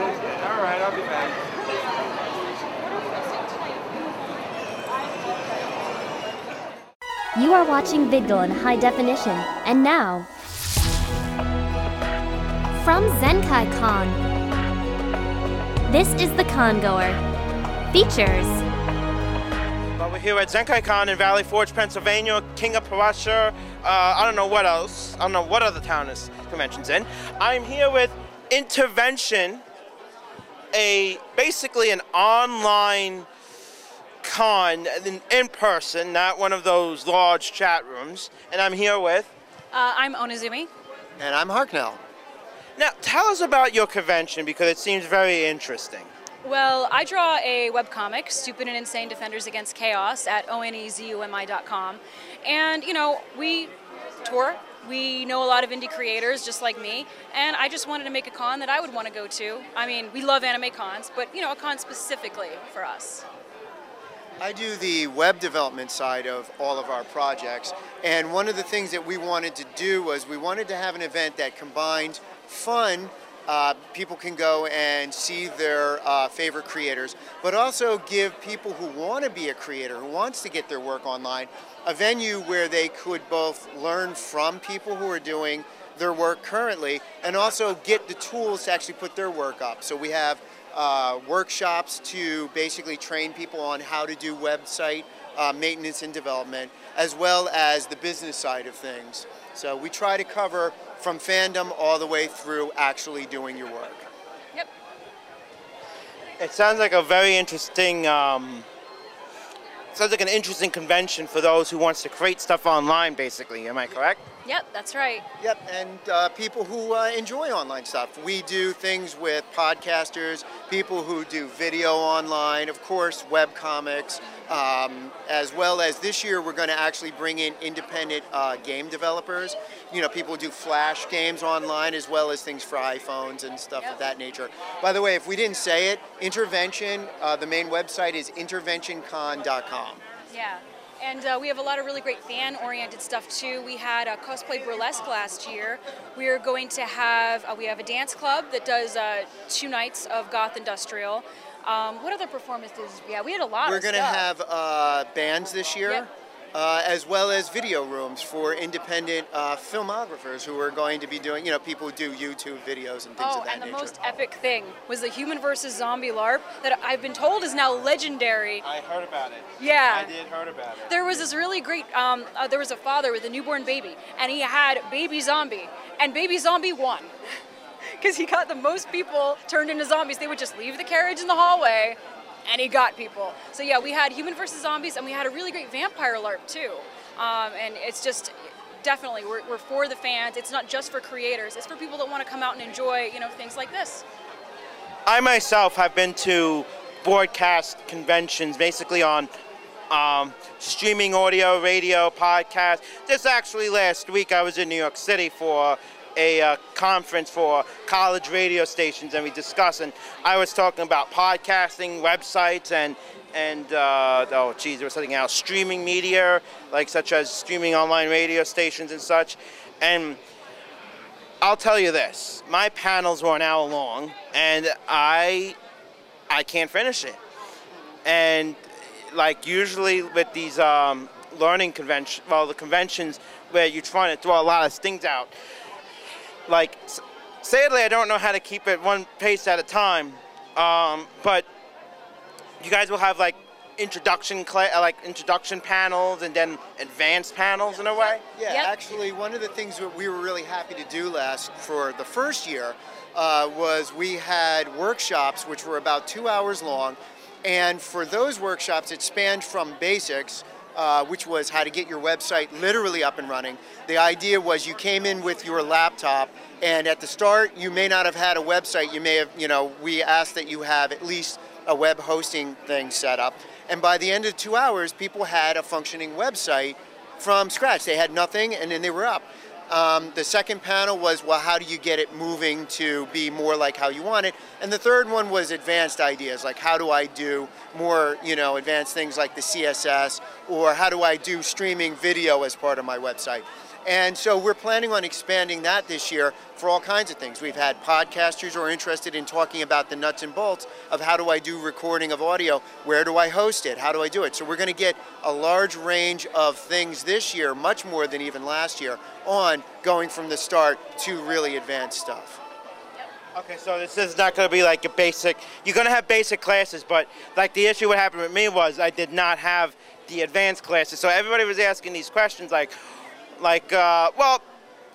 All right, I'll be back. You are watching VidGo in high definition, and now. From Zenkai Con. This is the Congoer. Features. But we're here at Zenkai Con in Valley Forge, Pennsylvania, King of Prussia. Uh, I don't know what else. I don't know what other town this convention's in. I'm here with Intervention, a basically an online con in, in person, not one of those large chat rooms. And I'm here with. Uh, I'm Onezumi. And I'm Harknell. Now, tell us about your convention because it seems very interesting. Well, I draw a webcomic, Stupid and Insane Defenders Against Chaos, at onezumi.com. And, you know, we tour. We know a lot of indie creators just like me, and I just wanted to make a con that I would want to go to. I mean, we love anime cons, but, you know, a con specifically for us. I do the web development side of all of our projects, and one of the things that we wanted to do was we wanted to have an event that combined fun. Uh, people can go and see their uh, favorite creators, but also give people who want to be a creator, who wants to get their work online, a venue where they could both learn from people who are doing their work currently and also get the tools to actually put their work up. So we have uh, workshops to basically train people on how to do website uh, maintenance and development, as well as the business side of things. So we try to cover from fandom all the way through actually doing your work. Yep. It sounds like a very interesting. Um, sounds like an interesting convention for those who wants to create stuff online. Basically, am I correct? Yep, that's right. Yep, and uh, people who uh, enjoy online stuff. We do things with podcasters, people who do video online, of course, web comics, um, as well as this year we're going to actually bring in independent uh, game developers. You know, people who do Flash games online as well as things for iPhones and stuff of that nature. By the way, if we didn't say it, Intervention, uh, the main website is interventioncon.com. Yeah. And uh, we have a lot of really great fan oriented stuff too. We had a cosplay burlesque last year. We are going to have, uh, we have a dance club that does uh, two nights of goth industrial. Um, what other performances? Yeah, we had a lot of We're going to have uh, bands this year. Yep. Uh, as well as video rooms for independent uh, filmographers who are going to be doing, you know, people who do YouTube videos and things Oh, of that and the nature. most epic thing was the human versus zombie LARP that I've been told is now legendary. I heard about it. Yeah. I did heard about it. There was this really great. Um, uh, there was a father with a newborn baby, and he had baby zombie, and baby zombie won because he got the most people turned into zombies. They would just leave the carriage in the hallway, and he got people. So yeah, we had human versus zombies, and we had a really great vampire LARP too. Um, and it's just definitely we're, we're for the fans. It's not just for creators. It's for people that want to come out and enjoy you know things like this. I myself have been to broadcast conventions, basically on um, streaming audio, radio, podcast. Just actually last week, I was in New York City for a uh, conference for college radio stations, and we discussed. And I was talking about podcasting, websites, and and uh, oh, geez, there was something else, streaming media, like such as streaming online radio stations and such, and. I'll tell you this: my panels were an hour long, and I, I can't finish it. And like usually with these um, learning convention, well, the conventions where you're trying to throw a lot of things out. Like, sadly, I don't know how to keep it one pace at a time. Um, but you guys will have like introduction, cla- uh, like introduction panels, and then advanced panels in a way. Yeah, Yep. actually, one of the things that we were really happy to do last for the first year uh, was we had workshops which were about two hours long, and for those workshops, it spanned from basics. Uh, which was how to get your website literally up and running. The idea was you came in with your laptop, and at the start, you may not have had a website. You may have, you know, we asked that you have at least a web hosting thing set up. And by the end of two hours, people had a functioning website from scratch. They had nothing, and then they were up. Um, the second panel was, well, how do you get it moving to be more like how you want it? And the third one was advanced ideas, like how do I do more, you know, advanced things like the CSS, or how do I do streaming video as part of my website? And so we're planning on expanding that this year for all kinds of things. We've had podcasters who are interested in talking about the nuts and bolts of how do I do recording of audio, where do I host it, how do I do it. So we're going to get a large range of things this year, much more than even last year, on going from the start to really advanced stuff. Okay, so this is not going to be like a basic. You're going to have basic classes, but like the issue what happened with me was I did not have the advanced classes. So everybody was asking these questions like, like, uh, well,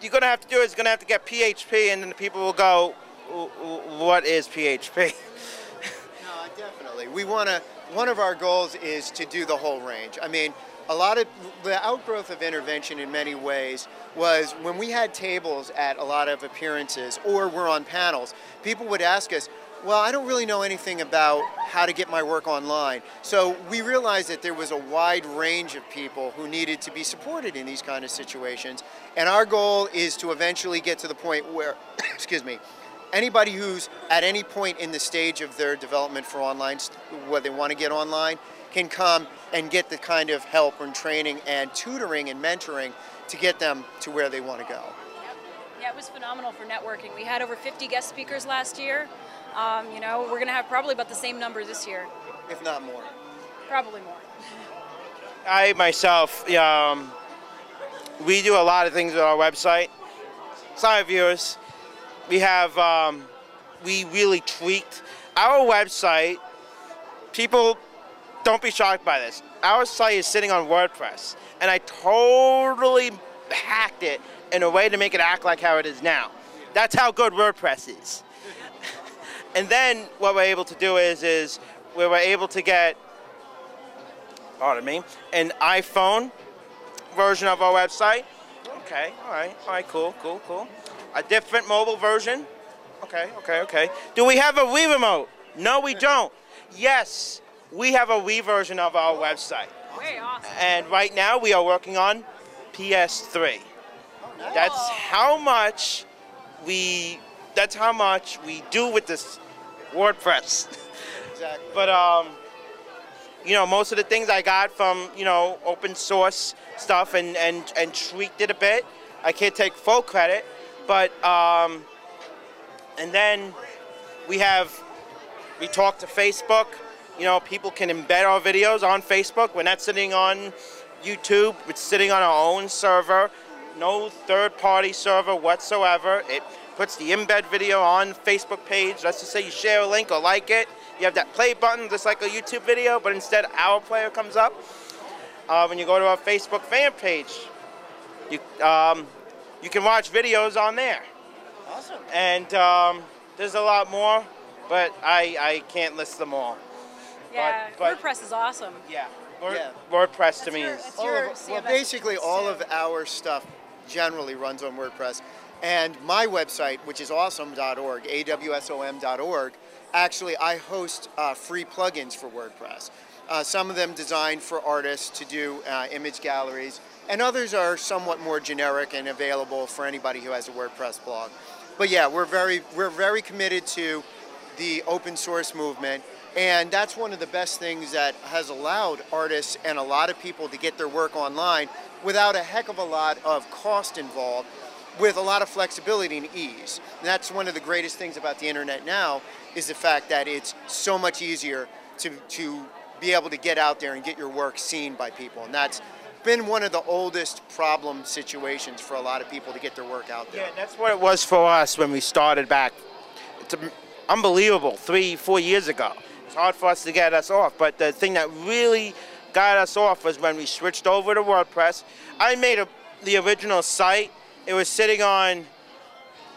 you're going to have to do is going to have to get PHP, and then the people will go, "W- w- what is PHP? No, definitely. We want to. One of our goals is to do the whole range. I mean, a lot of the outgrowth of intervention in many ways was when we had tables at a lot of appearances or we're on panels. People would ask us, "Well, I don't really know anything about how to get my work online." So we realized that there was a wide range of people who needed to be supported in these kind of situations, and our goal is to eventually get to the point where, excuse me, anybody who's at any point in the stage of their development for online, where they want to get online, can come and get the kind of help and training and tutoring and mentoring to get them to where they want to go. Yeah, it was phenomenal for networking. We had over 50 guest speakers last year. Um, you know, we're going to have probably about the same number this year, If not more. probably more. I myself, um, we do a lot of things with our website. Sorry, viewers. We have, um, we really tweaked our website. People, don't be shocked by this. Our site is sitting on WordPress, and I totally hacked it in a way to make it act like how it is now. That's how good WordPress is. And then what we're able to do is, is we were able to get pardon me, an iPhone version of our website. Okay, all right, all right, cool, cool, cool. A different mobile version. Okay, okay, okay. Do we have a Wii remote? No, we don't. Yes, we have a Wii version of our website. Awesome. And right now we are working on PS3. That's how much we that's how much we do with this WordPress. Exactly. But um, you know, most of the things I got from you know open source stuff and and and tweaked it a bit. I can't take full credit, but um, and then we have we talk to Facebook. You know, people can embed our videos on Facebook. We're not sitting on YouTube. It's sitting on our own server. No third-party server whatsoever. It puts the embed video on Facebook page. Let's just say you share a link or like it. You have that play button just like a YouTube video, but instead our player comes up. Uh, when you go to our Facebook fan page, you um, you can watch videos on there. Awesome. And um, there's a lot more, but I, I can't list them all. Yeah, but- WordPress is awesome. Yeah. Word, Yeah. WordPress to That's me your- is. All of, well, basically, all of our stuff generally runs on WordPress. And my website, which is awesome.org, awsom.org, actually, I host uh, free plugins for WordPress. Uh, some of them designed for artists to do uh, image galleries, and others are somewhat more generic and available for anybody who has a WordPress blog. But yeah, we're very, we're very committed to the open source movement. And that's one of the best things that has allowed artists and a lot of people to get their work online without a heck of a lot of cost involved, with a lot of flexibility and ease. And that's one of the greatest things about the internet now is the fact that it's so much easier to, to be able to get out there and get your work seen by people. And that's been one of the oldest problem situations for a lot of people to get their work out there. Yeah, that's what it was for us when we started back. It's unbelievable, three, four years ago. It's hard for us to get us off, but the thing that really got us off was when we switched over to WordPress. I made a, the original site. It was sitting on,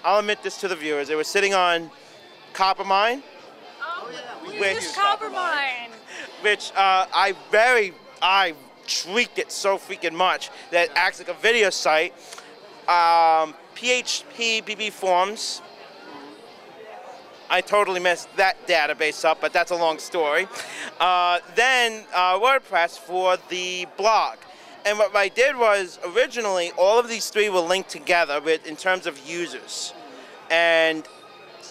I'll admit this to the viewers, it was sitting on Coppermine, We Which- use Coppermine. which uh, I very, I tweaked it so freaking much that it acts like a video site. Um, PHP BB Forums. I totally messed that database up, but that's a long story. Uh, then uh, WordPress for the blog. And what I did was originally all of these three were linked together with, in terms of users. And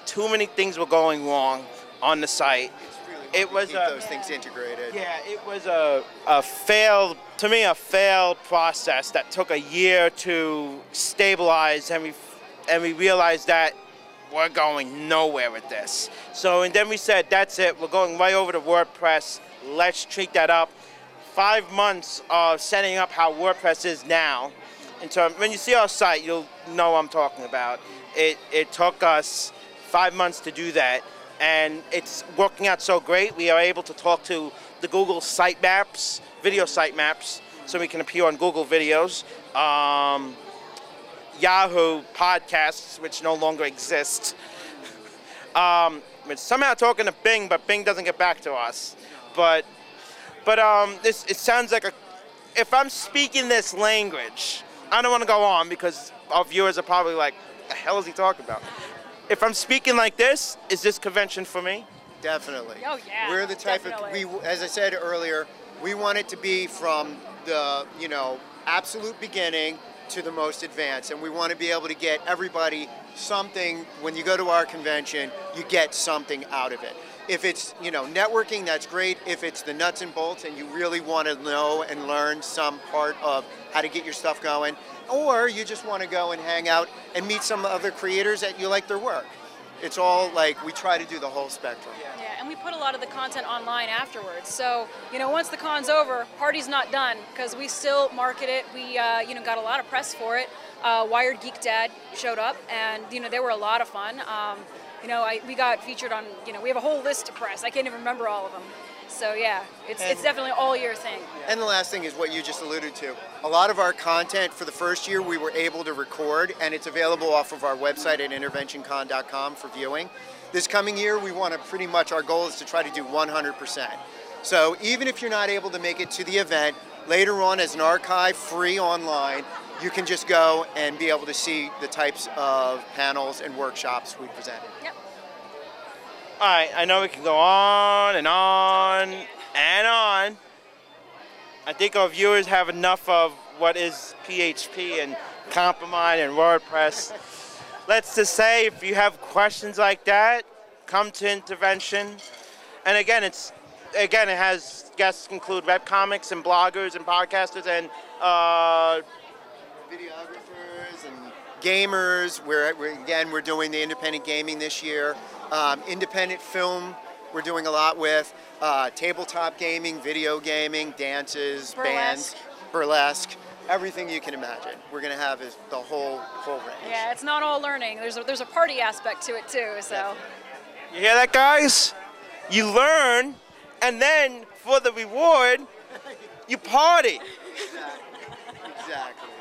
too many things were going wrong on the site. It's really It was keep a- those things integrated. Yeah, it was a, a failed, to me, a failed process that took a year to stabilize, and we, and we realized that we're going nowhere with this. So, and then we said, that's it, we're going right over to WordPress, let's treat that up. Five months of setting up how WordPress is now. And so when you see our site, you'll know I'm talking about. It, it took us five months to do that, and it's working out so great. We are able to talk to the Google sitemaps, video sitemaps, so we can appear on Google videos. Um, Yahoo podcasts, which no longer exist. Um, we're somehow talking to Bing, but Bing doesn't get back to us. But, but um, this it sounds like a. If I'm speaking this language, I don't want to go on because our viewers are probably like, "The hell is he talking about?" If I'm speaking like this, is this convention for me? Definitely. Oh, yeah, We're the type definitely. of we, as I said earlier, we want it to be from the you know absolute beginning to the most advanced, and we want to be able to get everybody something. When you go to our convention, you get something out of it. If it's you know networking, that's great. If it's the nuts and bolts, and you really want to know and learn some part of how to get your stuff going, or you just want to go and hang out and meet some other creators that you like their work. It's all like we try to do the whole spectrum. Yeah, and we put a lot of the content online afterwards. So, you know, once the con's over, party's not done because we still market it. We, uh, you know, got a lot of press for it. Uh, Wired Geek Dad showed up, and you know, they were a lot of fun. Um, you know, I, we got featured on. You know, we have a whole list of press. I can't even remember all of them. So yeah, it's it's definitely all year thing. And the last thing is what you just alluded to. A lot of our content for the first year we were able to record, and it's available off of our website at interventioncon.com for viewing. This coming year, we want to pretty much, our goal is to try to do 100%. So even if you're not able to make it to the event, later on as an archive free online, you can just go and be able to see the types of panels and workshops we presented. Yep. All right, I know we can go on and on and on. I think our viewers have enough of what is PHP and Coppermine and WordPress. Let's just say if you have questions like that, come to intervention. And again, it's again it has guests include webcomics and bloggers and podcasters and uh, videographers and gamers. We're, we're again we're doing the independent gaming this year. Um, independent film we're doing a lot with. Uh, tabletop gaming, video gaming, dances, bands, Burlesque. everything you can imagine. We're gonna have is the whole whole range. Yeah, it's not all learning. There's a, there's a party aspect to it too. So. You hear that, guys? You learn, and then for the reward, you party. Exactly.